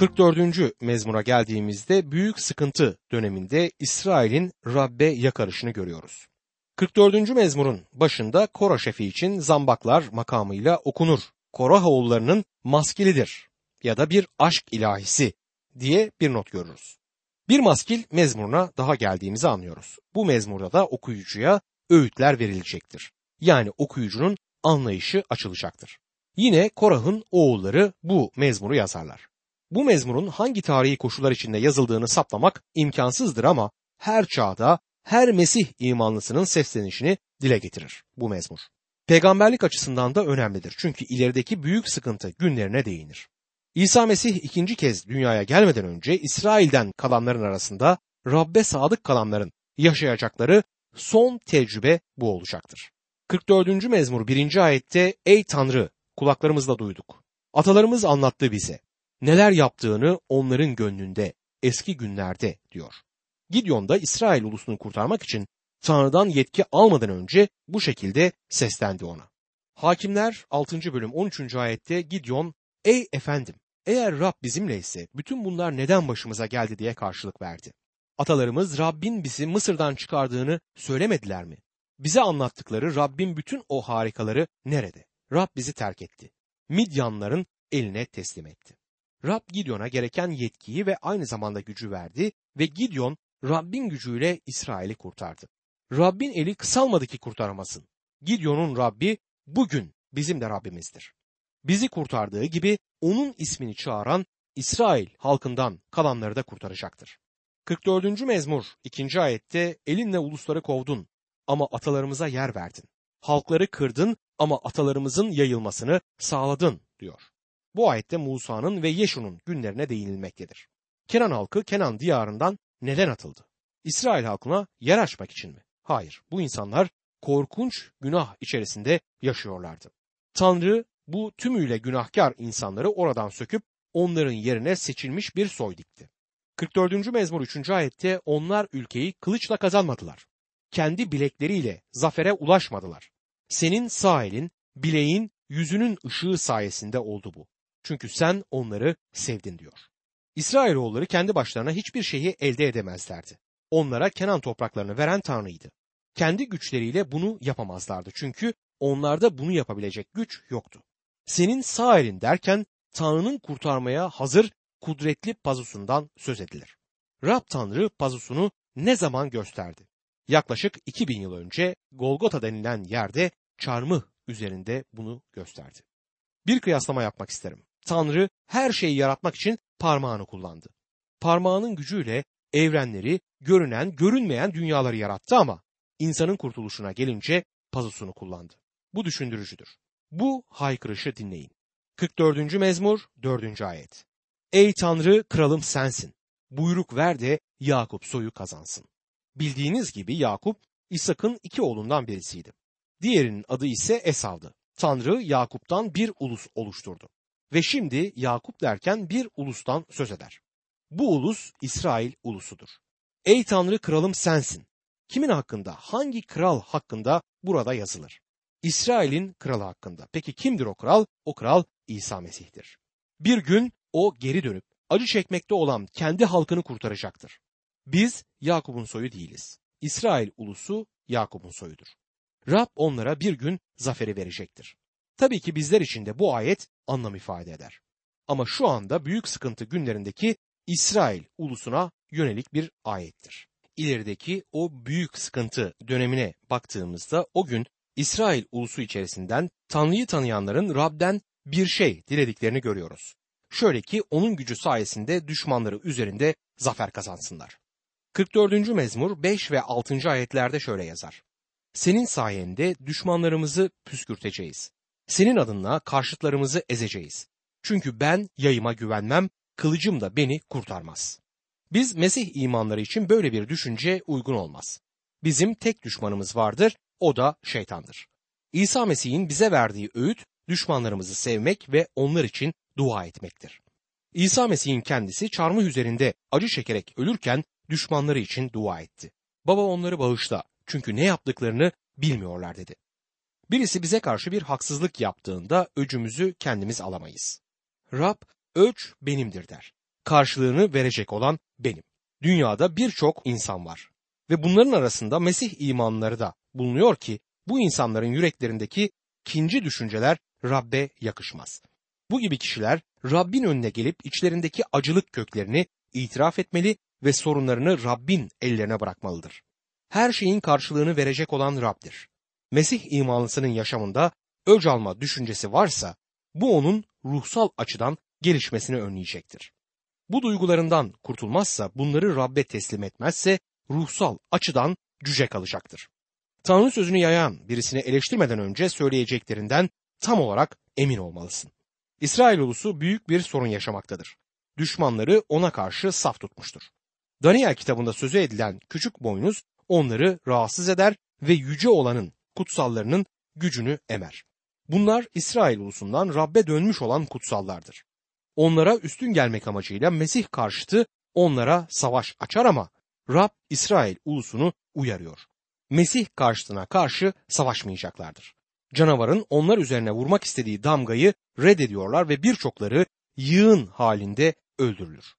44. mezmura geldiğimizde büyük sıkıntı döneminde İsrail'in Rabbe yakarışını görüyoruz. 44. mezmurun başında Kora şefi için zambaklar makamıyla okunur. Korah oğullarının maskelidir ya da bir aşk ilahisi diye bir not görürüz. Bir maskil mezmuruna daha geldiğimizi anlıyoruz. Bu mezmurda da okuyucuya öğütler verilecektir. Yani okuyucunun anlayışı açılacaktır. Yine Korah'ın oğulları bu mezmuru yazarlar. Bu mezmurun hangi tarihi koşullar içinde yazıldığını saptamak imkansızdır ama her çağda her Mesih imanlısının seslenişini dile getirir bu mezmur. Peygamberlik açısından da önemlidir çünkü ilerideki büyük sıkıntı günlerine değinir. İsa Mesih ikinci kez dünyaya gelmeden önce İsrail'den kalanların arasında Rabbe sadık kalanların yaşayacakları son tecrübe bu olacaktır. 44. mezmur 1. ayette Ey Tanrı kulaklarımızla duyduk. Atalarımız anlattı bize. Neler yaptığını onların gönlünde eski günlerde diyor. Gideon da İsrail ulusunu kurtarmak için Tanrı'dan yetki almadan önce bu şekilde seslendi ona. Hakimler 6. bölüm 13. ayette Gideon, Ey efendim eğer Rab bizimle ise bütün bunlar neden başımıza geldi diye karşılık verdi. Atalarımız Rabbin bizi Mısır'dan çıkardığını söylemediler mi? Bize anlattıkları Rabbin bütün o harikaları nerede? Rab bizi terk etti. Midyanların eline teslim etti. Rab Gideon'a gereken yetkiyi ve aynı zamanda gücü verdi ve Gideon Rabbin gücüyle İsrail'i kurtardı. Rabbin eli kısalmadı ki kurtaramasın. Gideon'un Rabbi bugün bizim de Rabbimizdir. Bizi kurtardığı gibi onun ismini çağıran İsrail halkından kalanları da kurtaracaktır. 44. mezmur 2. ayette elinle ulusları kovdun ama atalarımıza yer verdin. Halkları kırdın ama atalarımızın yayılmasını sağladın diyor. Bu ayette Musa'nın ve Yeşu'nun günlerine değinilmektedir. Kenan halkı Kenan diyarından neden atıldı? İsrail halkına yer açmak için mi? Hayır, bu insanlar korkunç günah içerisinde yaşıyorlardı. Tanrı bu tümüyle günahkar insanları oradan söküp onların yerine seçilmiş bir soy dikti. 44. mezmur 3. ayette onlar ülkeyi kılıçla kazanmadılar. Kendi bilekleriyle zafere ulaşmadılar. Senin sağ elin, bileğin, yüzünün ışığı sayesinde oldu bu. Çünkü sen onları sevdin diyor. İsrailoğulları kendi başlarına hiçbir şeyi elde edemezlerdi. Onlara Kenan topraklarını veren Tanrı'ydı. Kendi güçleriyle bunu yapamazlardı çünkü onlarda bunu yapabilecek güç yoktu. Senin sağ elin derken Tanrı'nın kurtarmaya hazır kudretli pazusundan söz edilir. Rab Tanrı pazusunu ne zaman gösterdi? Yaklaşık 2000 yıl önce Golgota denilen yerde çarmıh üzerinde bunu gösterdi. Bir kıyaslama yapmak isterim. Tanrı her şeyi yaratmak için parmağını kullandı. Parmağının gücüyle evrenleri, görünen, görünmeyen dünyaları yarattı ama insanın kurtuluşuna gelince pazusunu kullandı. Bu düşündürücüdür. Bu haykırışı dinleyin. 44. mezmur 4. ayet. Ey Tanrı kralım sensin. Buyruk ver de Yakup soyu kazansın. Bildiğiniz gibi Yakup İshak'ın iki oğlundan birisiydi. Diğerinin adı ise Esav'dı. Tanrı Yakup'tan bir ulus oluşturdu. Ve şimdi Yakup derken bir ulustan söz eder. Bu ulus İsrail ulusudur. Ey Tanrı kralım sensin. Kimin hakkında, hangi kral hakkında burada yazılır? İsrail'in kralı hakkında. Peki kimdir o kral? O kral İsa Mesih'tir. Bir gün o geri dönüp acı çekmekte olan kendi halkını kurtaracaktır. Biz Yakup'un soyu değiliz. İsrail ulusu Yakup'un soyudur. Rab onlara bir gün zaferi verecektir. Tabii ki bizler için de bu ayet anlam ifade eder. Ama şu anda büyük sıkıntı günlerindeki İsrail ulusuna yönelik bir ayettir. İlerideki o büyük sıkıntı dönemine baktığımızda o gün İsrail ulusu içerisinden Tanrı'yı tanıyanların Rab'den bir şey dilediklerini görüyoruz. Şöyle ki onun gücü sayesinde düşmanları üzerinde zafer kazansınlar. 44. mezmur 5 ve 6. ayetlerde şöyle yazar. Senin sayende düşmanlarımızı püskürteceğiz. Senin adınla karşıtlarımızı ezeceğiz. Çünkü ben yayıma güvenmem, kılıcım da beni kurtarmaz. Biz Mesih imanları için böyle bir düşünce uygun olmaz. Bizim tek düşmanımız vardır, o da şeytandır. İsa Mesih'in bize verdiği öğüt düşmanlarımızı sevmek ve onlar için dua etmektir. İsa Mesih'in kendisi çarmıh üzerinde acı çekerek ölürken düşmanları için dua etti. Baba onları bağışla çünkü ne yaptıklarını bilmiyorlar dedi. Birisi bize karşı bir haksızlık yaptığında öcümüzü kendimiz alamayız. Rab ölç benimdir der. karşılığını verecek olan benim. Dünyada birçok insan var ve bunların arasında Mesih imanları da bulunuyor ki bu insanların yüreklerindeki kinci düşünceler Rabbe yakışmaz. Bu gibi kişiler Rabbin önüne gelip içlerindeki acılık köklerini itiraf etmeli ve sorunlarını Rabbin ellerine bırakmalıdır. Her şeyin karşılığını verecek olan Rab'dir. Mesih imanlısının yaşamında öc alma düşüncesi varsa bu onun ruhsal açıdan gelişmesini önleyecektir. Bu duygularından kurtulmazsa bunları Rabbe teslim etmezse ruhsal açıdan cüce kalacaktır. Tanrı sözünü yayan birisini eleştirmeden önce söyleyeceklerinden tam olarak emin olmalısın. İsrail ulusu büyük bir sorun yaşamaktadır. Düşmanları ona karşı saf tutmuştur. Daniel kitabında sözü edilen küçük boynuz onları rahatsız eder ve yüce olanın kutsallarının gücünü emer. Bunlar İsrail ulusundan Rabbe dönmüş olan kutsallardır. Onlara üstün gelmek amacıyla Mesih karşıtı onlara savaş açar ama Rab İsrail ulusunu uyarıyor. Mesih karşıtına karşı savaşmayacaklardır. Canavarın onlar üzerine vurmak istediği damgayı reddediyorlar ve birçokları yığın halinde öldürülür.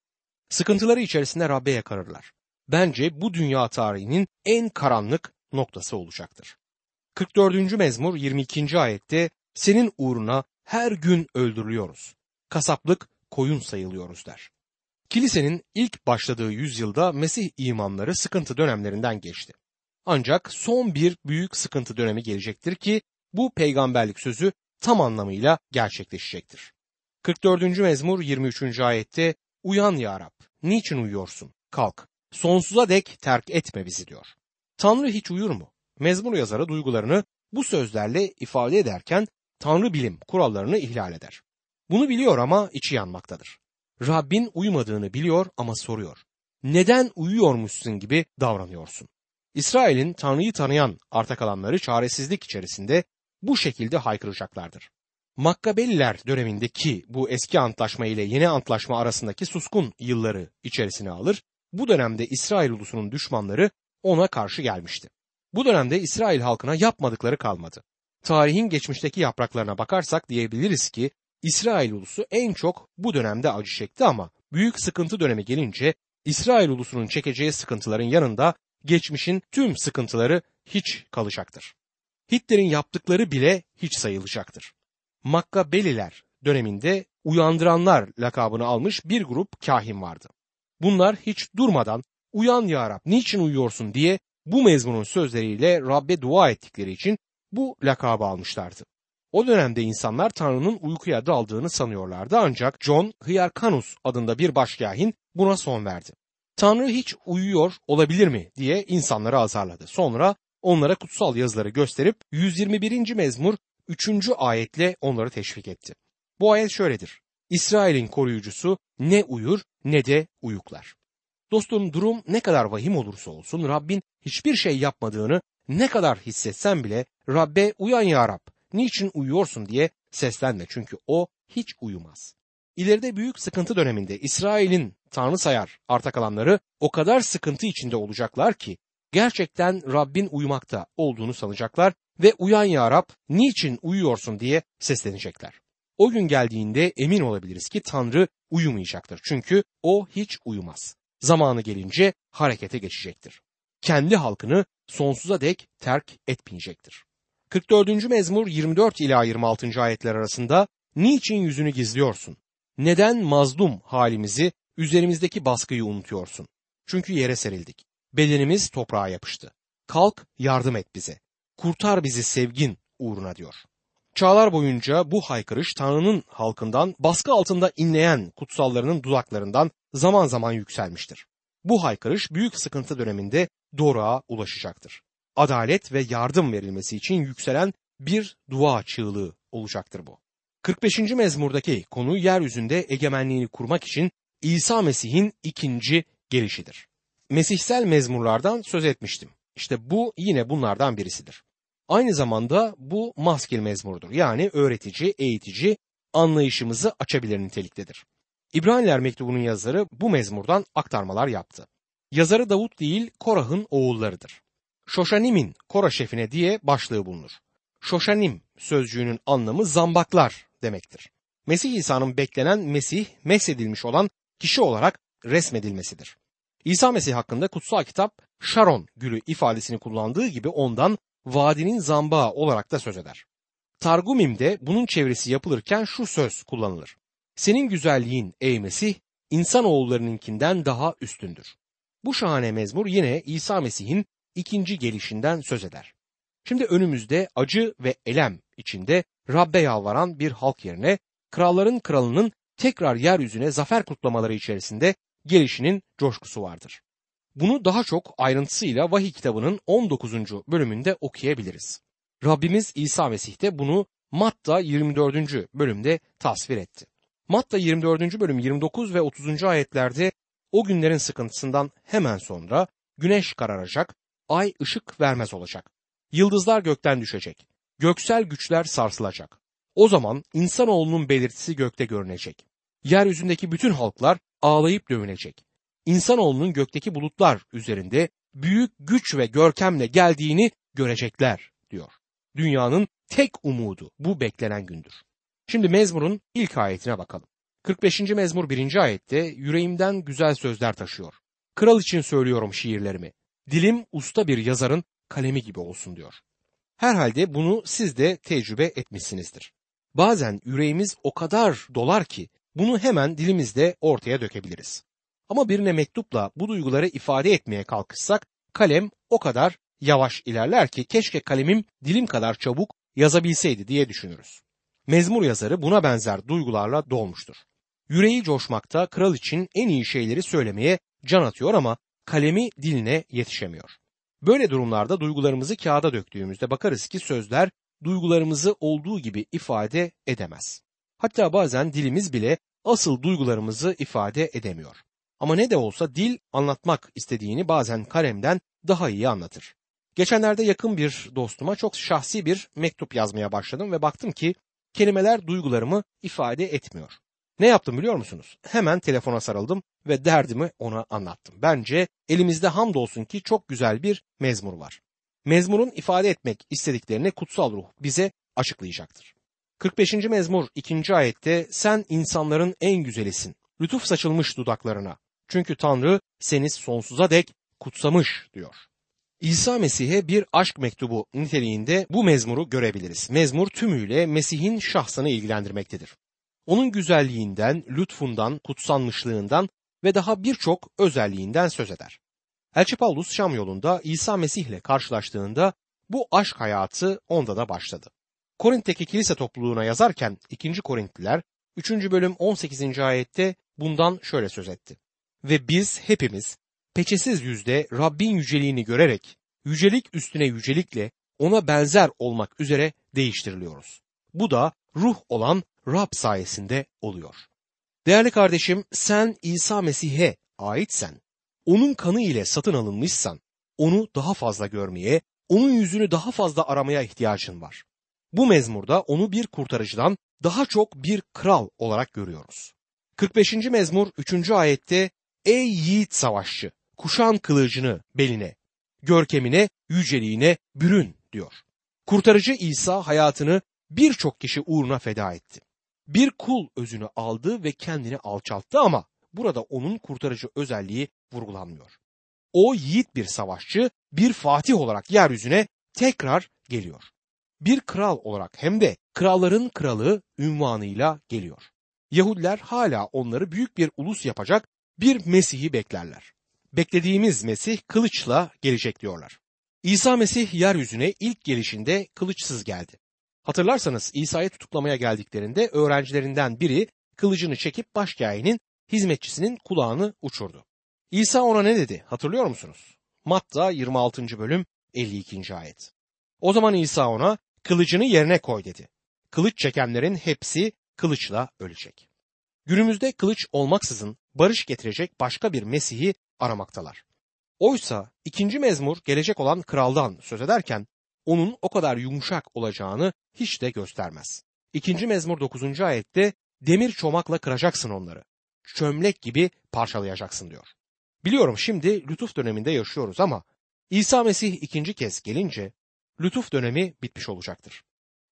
Sıkıntıları içerisinde Rabbe yakarırlar. Bence bu dünya tarihinin en karanlık noktası olacaktır. 44. mezmur 22. ayette senin uğruna her gün öldürülüyoruz. Kasaplık koyun sayılıyoruz der. Kilisenin ilk başladığı yüzyılda Mesih imanları sıkıntı dönemlerinden geçti. Ancak son bir büyük sıkıntı dönemi gelecektir ki bu peygamberlik sözü tam anlamıyla gerçekleşecektir. 44. mezmur 23. ayette Uyan ya Rab, niçin uyuyorsun? Kalk, sonsuza dek terk etme bizi diyor. Tanrı hiç uyur mu? Mezmur yazarı duygularını bu sözlerle ifade ederken Tanrı bilim kurallarını ihlal eder. Bunu biliyor ama içi yanmaktadır. Rabbin uymadığını biliyor ama soruyor. Neden uyuyormuşsun gibi davranıyorsun? İsrail'in Tanrı'yı tanıyan arta kalanları çaresizlik içerisinde bu şekilde haykıracaklardır. Makkabeliler dönemindeki bu eski antlaşma ile yeni antlaşma arasındaki suskun yılları içerisine alır. Bu dönemde İsrail ulusunun düşmanları ona karşı gelmişti. Bu dönemde İsrail halkına yapmadıkları kalmadı. Tarihin geçmişteki yapraklarına bakarsak diyebiliriz ki İsrail ulusu en çok bu dönemde acı çekti ama büyük sıkıntı dönemi gelince İsrail ulusunun çekeceği sıkıntıların yanında geçmişin tüm sıkıntıları hiç kalacaktır. Hitler'in yaptıkları bile hiç sayılacaktır. Makkabeliler döneminde uyandıranlar lakabını almış bir grup kahin vardı. Bunlar hiç durmadan uyan ya Rab niçin uyuyorsun diye bu mezmunun sözleriyle Rabbe dua ettikleri için bu lakabı almışlardı. O dönemde insanlar Tanrı'nın uykuya daldığını sanıyorlardı ancak John Hyrcanus adında bir başkahin buna son verdi. Tanrı hiç uyuyor olabilir mi diye insanları azarladı. Sonra onlara kutsal yazıları gösterip 121. mezmur 3. ayetle onları teşvik etti. Bu ayet şöyledir. İsrail'in koruyucusu ne uyur ne de uyuklar. Dostum durum ne kadar vahim olursa olsun Rabbin hiçbir şey yapmadığını ne kadar hissetsen bile Rabbe uyan ya Rab niçin uyuyorsun diye seslenme çünkü o hiç uyumaz. İleride büyük sıkıntı döneminde İsrail'in Tanrı sayar arta kalanları o kadar sıkıntı içinde olacaklar ki gerçekten Rabbin uyumakta olduğunu sanacaklar ve uyan ya Rab niçin uyuyorsun diye seslenecekler. O gün geldiğinde emin olabiliriz ki Tanrı uyumayacaktır çünkü o hiç uyumaz. Zamanı gelince harekete geçecektir. Kendi halkını sonsuza dek terk etmeyecektir. 44. mezmur 24 ila 26. ayetler arasında niçin yüzünü gizliyorsun? Neden mazlum halimizi, üzerimizdeki baskıyı unutuyorsun? Çünkü yere serildik. Bedenimiz toprağa yapıştı. Kalk yardım et bize. Kurtar bizi sevgin uğruna diyor. Çağlar boyunca bu haykırış Tanrı'nın halkından baskı altında inleyen kutsallarının dudaklarından zaman zaman yükselmiştir. Bu haykırış büyük sıkıntı döneminde doruğa ulaşacaktır. Adalet ve yardım verilmesi için yükselen bir dua çığlığı olacaktır bu. 45. mezmurdaki konu yeryüzünde egemenliğini kurmak için İsa Mesih'in ikinci gelişidir. Mesihsel mezmurlardan söz etmiştim. İşte bu yine bunlardan birisidir. Aynı zamanda bu maskil mezmurdur. Yani öğretici, eğitici, anlayışımızı açabilir niteliktedir. İbraniler mektubunun yazarı bu mezmurdan aktarmalar yaptı. Yazarı Davut değil Korah'ın oğullarıdır. Şoşanim'in Kora şefine diye başlığı bulunur. Şoşanim sözcüğünün anlamı zambaklar demektir. Mesih İsa'nın beklenen Mesih mesedilmiş olan kişi olarak resmedilmesidir. İsa Mesih hakkında kutsal kitap Sharon gülü ifadesini kullandığı gibi ondan vadinin zambağı olarak da söz eder. Targumim'de bunun çevresi yapılırken şu söz kullanılır. Senin güzelliğin ey Mesih insanoğullarınınkinden daha üstündür. Bu şahane mezmur yine İsa Mesih'in ikinci gelişinden söz eder. Şimdi önümüzde acı ve elem içinde Rabbe yalvaran bir halk yerine kralların kralının tekrar yeryüzüne zafer kutlamaları içerisinde gelişinin coşkusu vardır. Bunu daha çok ayrıntısıyla Vahiy kitabının 19. bölümünde okuyabiliriz. Rabbimiz İsa Mesih de bunu Matta 24. bölümde tasvir etti. Matta 24. bölüm 29 ve 30. ayetlerde o günlerin sıkıntısından hemen sonra güneş kararacak, ay ışık vermez olacak. Yıldızlar gökten düşecek. Göksel güçler sarsılacak. O zaman insanoğlunun belirtisi gökte görünecek. Yeryüzündeki bütün halklar ağlayıp dövünecek. İnsanoğlunun gökteki bulutlar üzerinde büyük güç ve görkemle geldiğini görecekler diyor. Dünyanın tek umudu bu beklenen gündür. Şimdi mezmurun ilk ayetine bakalım. 45. mezmur 1. ayette yüreğimden güzel sözler taşıyor. Kral için söylüyorum şiirlerimi. Dilim usta bir yazarın kalemi gibi olsun diyor. Herhalde bunu siz de tecrübe etmişsinizdir. Bazen yüreğimiz o kadar dolar ki bunu hemen dilimizde ortaya dökebiliriz. Ama birine mektupla bu duyguları ifade etmeye kalkışsak kalem o kadar yavaş ilerler ki keşke kalemim dilim kadar çabuk yazabilseydi diye düşünürüz. Mezmur yazarı buna benzer duygularla dolmuştur. Yüreği coşmakta kral için en iyi şeyleri söylemeye can atıyor ama kalemi diline yetişemiyor. Böyle durumlarda duygularımızı kağıda döktüğümüzde bakarız ki sözler duygularımızı olduğu gibi ifade edemez. Hatta bazen dilimiz bile asıl duygularımızı ifade edemiyor. Ama ne de olsa dil anlatmak istediğini bazen kalemden daha iyi anlatır. Geçenlerde yakın bir dostuma çok şahsi bir mektup yazmaya başladım ve baktım ki kelimeler duygularımı ifade etmiyor. Ne yaptım biliyor musunuz? Hemen telefona sarıldım ve derdimi ona anlattım. Bence elimizde hamdolsun ki çok güzel bir mezmur var. Mezmurun ifade etmek istediklerini kutsal ruh bize açıklayacaktır. 45. mezmur 2. ayette sen insanların en güzelisin. Lütuf saçılmış dudaklarına. Çünkü Tanrı seni sonsuza dek kutsamış diyor. İsa Mesih'e bir aşk mektubu niteliğinde bu mezmuru görebiliriz. Mezmur tümüyle Mesih'in şahsını ilgilendirmektedir. Onun güzelliğinden, lütfundan, kutsanmışlığından ve daha birçok özelliğinden söz eder. Elçi Paulus Şam yolunda İsa Mesih ile karşılaştığında bu aşk hayatı onda da başladı. Korint'teki kilise topluluğuna yazarken 2. Korintliler 3. bölüm 18. ayette bundan şöyle söz etti. Ve biz hepimiz peçesiz yüzde Rabbin yüceliğini görerek yücelik üstüne yücelikle ona benzer olmak üzere değiştiriliyoruz. Bu da ruh olan Rab sayesinde oluyor. Değerli kardeşim sen İsa Mesih'e aitsen, onun kanı ile satın alınmışsan, onu daha fazla görmeye, onun yüzünü daha fazla aramaya ihtiyacın var. Bu mezmurda onu bir kurtarıcıdan daha çok bir kral olarak görüyoruz. 45. mezmur 3. ayette Ey yiğit savaşçı kuşan kılıcını beline, görkemine, yüceliğine bürün diyor. Kurtarıcı İsa hayatını birçok kişi uğruna feda etti. Bir kul özünü aldı ve kendini alçalttı ama burada onun kurtarıcı özelliği vurgulanmıyor. O yiğit bir savaşçı, bir fatih olarak yeryüzüne tekrar geliyor. Bir kral olarak hem de kralların kralı ünvanıyla geliyor. Yahudiler hala onları büyük bir ulus yapacak bir Mesih'i beklerler beklediğimiz Mesih kılıçla gelecek diyorlar. İsa Mesih yeryüzüne ilk gelişinde kılıçsız geldi. Hatırlarsanız İsa'yı tutuklamaya geldiklerinde öğrencilerinden biri kılıcını çekip başkâhinin hizmetçisinin kulağını uçurdu. İsa ona ne dedi hatırlıyor musunuz? Matta 26. bölüm 52. ayet. O zaman İsa ona kılıcını yerine koy dedi. Kılıç çekenlerin hepsi kılıçla ölecek. Günümüzde kılıç olmaksızın barış getirecek başka bir Mesih'i aramaktalar. Oysa ikinci mezmur gelecek olan kraldan söz ederken onun o kadar yumuşak olacağını hiç de göstermez. İkinci mezmur 9. ayette demir çomakla kıracaksın onları. Çömlek gibi parçalayacaksın diyor. Biliyorum şimdi lütuf döneminde yaşıyoruz ama İsa Mesih ikinci kez gelince lütuf dönemi bitmiş olacaktır.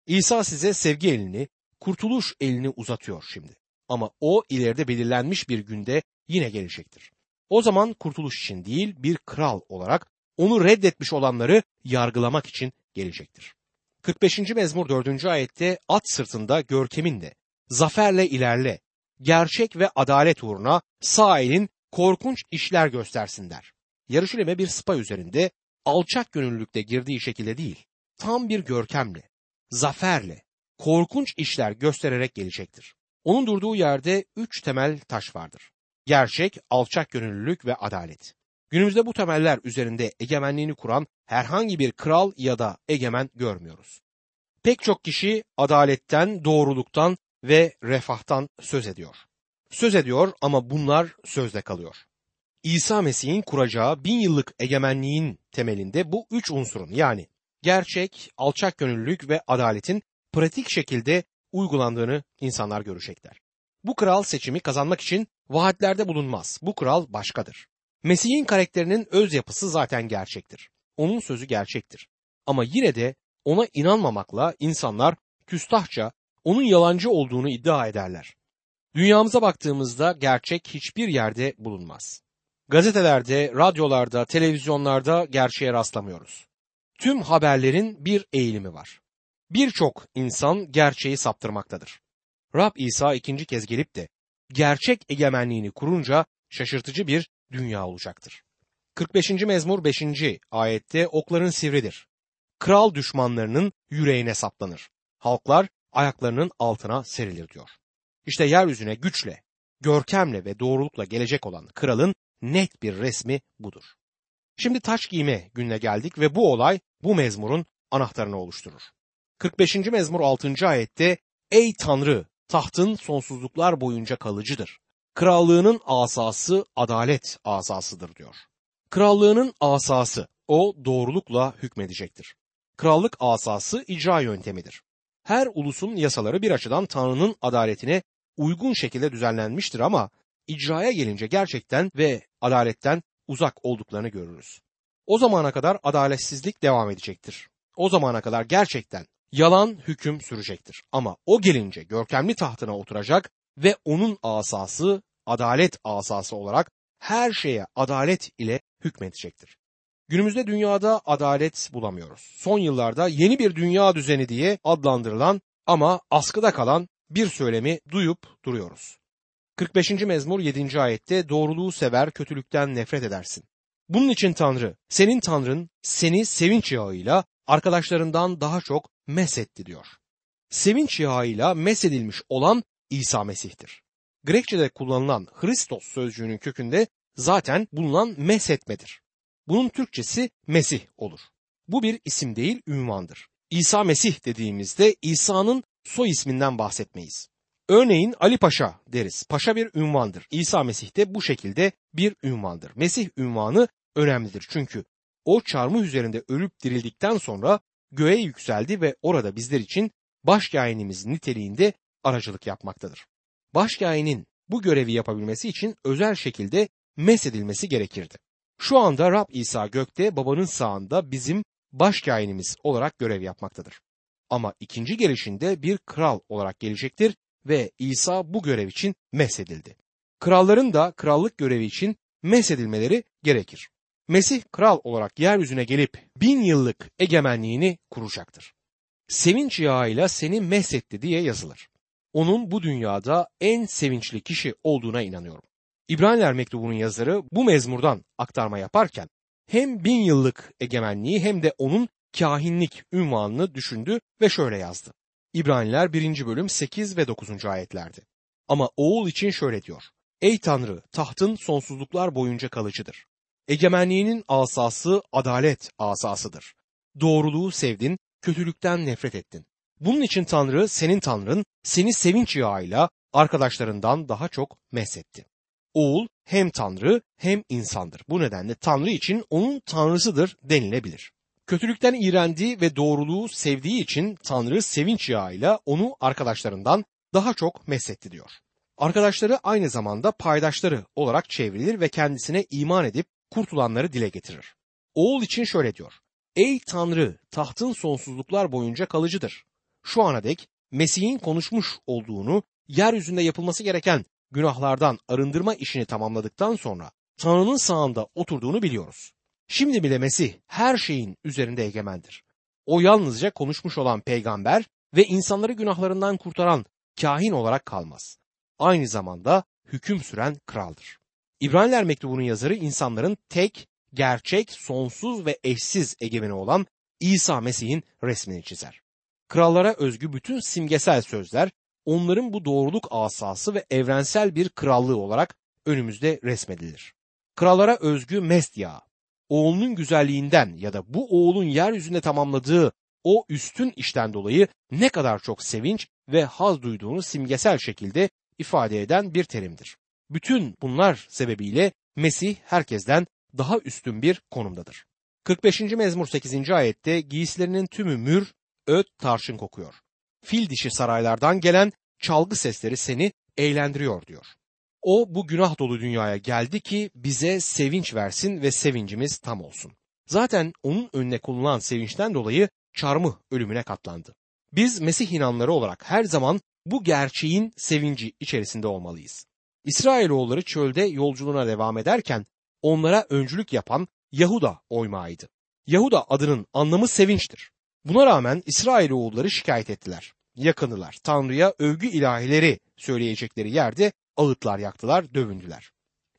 İsa size sevgi elini, kurtuluş elini uzatıyor şimdi. Ama o ileride belirlenmiş bir günde yine gelecektir. O zaman kurtuluş için değil bir kral olarak onu reddetmiş olanları yargılamak için gelecektir. 45. mezmur 4. ayette at sırtında görkeminle, zaferle ilerle, gerçek ve adalet uğruna sağ elin korkunç işler göstersin der. Yarışüleme bir spa üzerinde alçak gönüllülükte girdiği şekilde değil, tam bir görkemle, zaferle, korkunç işler göstererek gelecektir. Onun durduğu yerde üç temel taş vardır. Gerçek, alçak gönüllülük ve adalet. Günümüzde bu temeller üzerinde egemenliğini kuran herhangi bir kral ya da egemen görmüyoruz. Pek çok kişi adaletten, doğruluktan ve refahtan söz ediyor. Söz ediyor ama bunlar sözde kalıyor. İsa Mesih'in kuracağı bin yıllık egemenliğin temelinde bu üç unsurun yani gerçek, alçak gönüllülük ve adaletin pratik şekilde uygulandığını insanlar görecekler. Bu kral seçimi kazanmak için vaatlerde bulunmaz. Bu kral başkadır. Mesih'in karakterinin öz yapısı zaten gerçektir. Onun sözü gerçektir. Ama yine de ona inanmamakla insanlar küstahça onun yalancı olduğunu iddia ederler. Dünyamıza baktığımızda gerçek hiçbir yerde bulunmaz. Gazetelerde, radyolarda, televizyonlarda gerçeğe rastlamıyoruz. Tüm haberlerin bir eğilimi var. Birçok insan gerçeği saptırmaktadır. Rab İsa ikinci kez gelip de gerçek egemenliğini kurunca şaşırtıcı bir dünya olacaktır. 45. mezmur 5. ayette okların sivridir. Kral düşmanlarının yüreğine saplanır. Halklar ayaklarının altına serilir diyor. İşte yeryüzüne güçle, görkemle ve doğrulukla gelecek olan kralın net bir resmi budur. Şimdi taç giyme gününe geldik ve bu olay bu mezmurun anahtarını oluşturur. 45. mezmur 6. ayette Ey Tanrı tahtın sonsuzluklar boyunca kalıcıdır. Krallığının asası adalet asasıdır diyor. Krallığının asası o doğrulukla hükmedecektir. Krallık asası icra yöntemidir. Her ulusun yasaları bir açıdan Tanrı'nın adaletine uygun şekilde düzenlenmiştir ama icraya gelince gerçekten ve adaletten uzak olduklarını görürüz. O zamana kadar adaletsizlik devam edecektir. O zamana kadar gerçekten yalan hüküm sürecektir. Ama o gelince görkemli tahtına oturacak ve onun asası adalet asası olarak her şeye adalet ile hükmedecektir. Günümüzde dünyada adalet bulamıyoruz. Son yıllarda yeni bir dünya düzeni diye adlandırılan ama askıda kalan bir söylemi duyup duruyoruz. 45. mezmur 7. ayette doğruluğu sever, kötülükten nefret edersin. Bunun için Tanrı, senin Tanrın seni sevinç yağıyla arkadaşlarından daha çok mesetti diyor. Sevinç yağıyla mesedilmiş olan İsa Mesih'tir. Grekçe'de kullanılan Hristos sözcüğünün kökünde zaten bulunan mesetmedir. Bunun Türkçesi Mesih olur. Bu bir isim değil, ünvandır. İsa Mesih dediğimizde İsa'nın soy isminden bahsetmeyiz. Örneğin Ali Paşa deriz. Paşa bir ünvandır. İsa Mesih de bu şekilde bir ünvandır. Mesih ünvanı önemlidir çünkü o çarmıh üzerinde ölüp dirildikten sonra göğe yükseldi ve orada bizler için başkâhinimiz niteliğinde aracılık yapmaktadır. Başkâhinin bu görevi yapabilmesi için özel şekilde mesedilmesi gerekirdi. Şu anda Rab İsa gökte babanın sağında bizim başkâhinimiz olarak görev yapmaktadır. Ama ikinci gelişinde bir kral olarak gelecektir ve İsa bu görev için mesedildi. Kralların da krallık görevi için mesedilmeleri gerekir. Mesih kral olarak yeryüzüne gelip bin yıllık egemenliğini kuracaktır. Sevinç yağıyla seni mesetti diye yazılır. Onun bu dünyada en sevinçli kişi olduğuna inanıyorum. İbraniler mektubunun yazarı bu mezmurdan aktarma yaparken hem bin yıllık egemenliği hem de onun kahinlik ünvanını düşündü ve şöyle yazdı. İbraniler 1. bölüm 8 ve 9. ayetlerdi. Ama oğul için şöyle diyor. Ey Tanrı tahtın sonsuzluklar boyunca kalıcıdır. Egemenliğinin asası adalet asasıdır. Doğruluğu sevdin, kötülükten nefret ettin. Bunun için Tanrı senin Tanrın seni sevinç yağıyla arkadaşlarından daha çok mesetti. Oğul hem Tanrı hem insandır. Bu nedenle Tanrı için onun Tanrısıdır denilebilir. Kötülükten iğrendiği ve doğruluğu sevdiği için Tanrı sevinç yağıyla onu arkadaşlarından daha çok mesetti diyor. Arkadaşları aynı zamanda paydaşları olarak çevrilir ve kendisine iman edip kurtulanları dile getirir. Oğul için şöyle diyor. Ey Tanrı tahtın sonsuzluklar boyunca kalıcıdır. Şu ana dek Mesih'in konuşmuş olduğunu yeryüzünde yapılması gereken günahlardan arındırma işini tamamladıktan sonra Tanrı'nın sağında oturduğunu biliyoruz. Şimdi bile Mesih her şeyin üzerinde egemendir. O yalnızca konuşmuş olan peygamber ve insanları günahlarından kurtaran kahin olarak kalmaz. Aynı zamanda hüküm süren kraldır. İbraniler mektubunun yazarı insanların tek, gerçek, sonsuz ve eşsiz egemeni olan İsa Mesih'in resmini çizer. Krallara özgü bütün simgesel sözler onların bu doğruluk asası ve evrensel bir krallığı olarak önümüzde resmedilir. Krallara özgü mest yağı, oğlunun güzelliğinden ya da bu oğlun yeryüzünde tamamladığı o üstün işten dolayı ne kadar çok sevinç ve haz duyduğunu simgesel şekilde ifade eden bir terimdir. Bütün bunlar sebebiyle Mesih herkesten daha üstün bir konumdadır. 45. mezmur 8. ayette giysilerinin tümü mür, öt, tarçın kokuyor. Fil dişi saraylardan gelen çalgı sesleri seni eğlendiriyor diyor. O bu günah dolu dünyaya geldi ki bize sevinç versin ve sevincimiz tam olsun. Zaten onun önüne konulan sevinçten dolayı çarmıh ölümüne katlandı. Biz Mesih inanları olarak her zaman bu gerçeğin sevinci içerisinde olmalıyız. İsrailoğulları çölde yolculuğuna devam ederken onlara öncülük yapan Yahuda oymağıydı. Yahuda adının anlamı sevinçtir. Buna rağmen İsrailoğulları şikayet ettiler. Yakınılar. Tanrı'ya övgü ilahileri söyleyecekleri yerde ağıtlar yaktılar, dövündüler.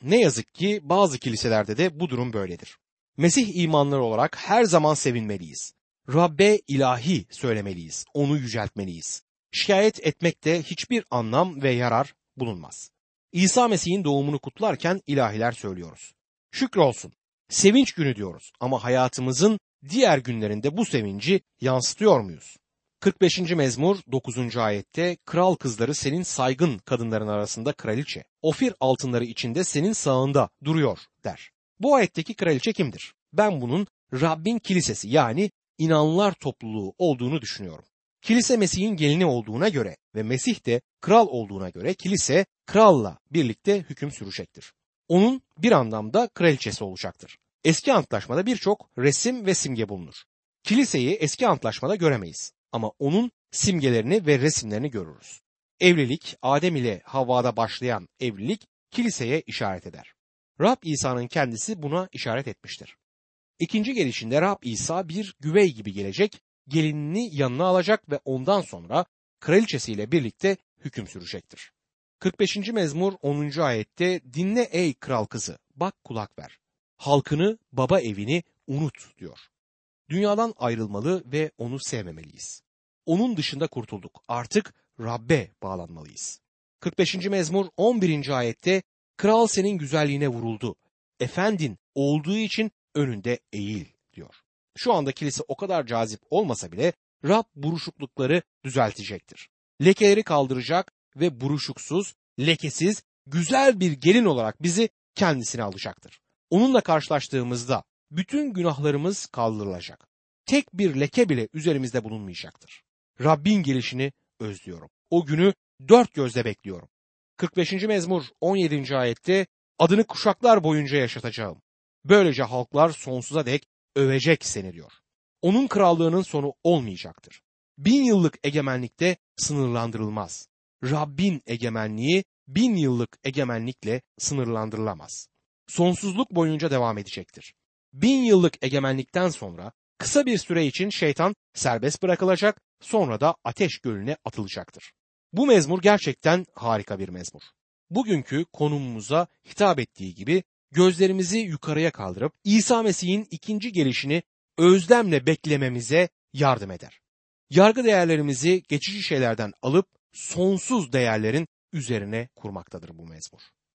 Ne yazık ki bazı kiliselerde de bu durum böyledir. Mesih imanları olarak her zaman sevinmeliyiz. Rabbe ilahi söylemeliyiz, onu yüceltmeliyiz. Şikayet etmekte hiçbir anlam ve yarar bulunmaz. İsa Mesih'in doğumunu kutlarken ilahiler söylüyoruz. Şükrolsun. Sevinç günü diyoruz ama hayatımızın diğer günlerinde bu sevinci yansıtıyor muyuz? 45. mezmur 9. ayette kral kızları senin saygın kadınların arasında kraliçe, ofir altınları içinde senin sağında duruyor der. Bu ayetteki kraliçe kimdir? Ben bunun Rabbin kilisesi yani inanlar topluluğu olduğunu düşünüyorum. Kilise Mesih'in gelini olduğuna göre ve Mesih de kral olduğuna göre kilise kralla birlikte hüküm sürecektir. Onun bir anlamda kraliçesi olacaktır. Eski antlaşmada birçok resim ve simge bulunur. Kiliseyi eski antlaşmada göremeyiz ama onun simgelerini ve resimlerini görürüz. Evlilik Adem ile Havva'da başlayan evlilik kiliseye işaret eder. Rab İsa'nın kendisi buna işaret etmiştir. İkinci gelişinde Rab İsa bir güvey gibi gelecek, gelinini yanına alacak ve ondan sonra kraliçesiyle birlikte hüküm sürecektir. 45. mezmur 10. ayette dinle ey kral kızı bak kulak ver. Halkını baba evini unut diyor. Dünyadan ayrılmalı ve onu sevmemeliyiz. Onun dışında kurtulduk. Artık Rabbe bağlanmalıyız. 45. mezmur 11. ayette kral senin güzelliğine vuruldu. Efendin olduğu için önünde eğil diyor. Şu anda kilise o kadar cazip olmasa bile Rab buruşuklukları düzeltecektir. Lekeleri kaldıracak ve buruşuksuz, lekesiz, güzel bir gelin olarak bizi kendisine alacaktır. Onunla karşılaştığımızda bütün günahlarımız kaldırılacak. Tek bir leke bile üzerimizde bulunmayacaktır. Rabbin gelişini özlüyorum. O günü dört gözle bekliyorum. 45. mezmur 17. ayette adını kuşaklar boyunca yaşatacağım. Böylece halklar sonsuza dek övecek seni diyor. Onun krallığının sonu olmayacaktır. Bin yıllık egemenlikte sınırlandırılmaz. Rabbin egemenliği bin yıllık egemenlikle sınırlandırılamaz. Sonsuzluk boyunca devam edecektir. Bin yıllık egemenlikten sonra kısa bir süre için şeytan serbest bırakılacak, sonra da ateş gölüne atılacaktır. Bu mezmur gerçekten harika bir mezmur. Bugünkü konumumuza hitap ettiği gibi gözlerimizi yukarıya kaldırıp İsa Mesih'in ikinci gelişini özlemle beklememize yardım eder. Yargı değerlerimizi geçici şeylerden alıp sonsuz değerlerin üzerine kurmaktadır bu mezmur.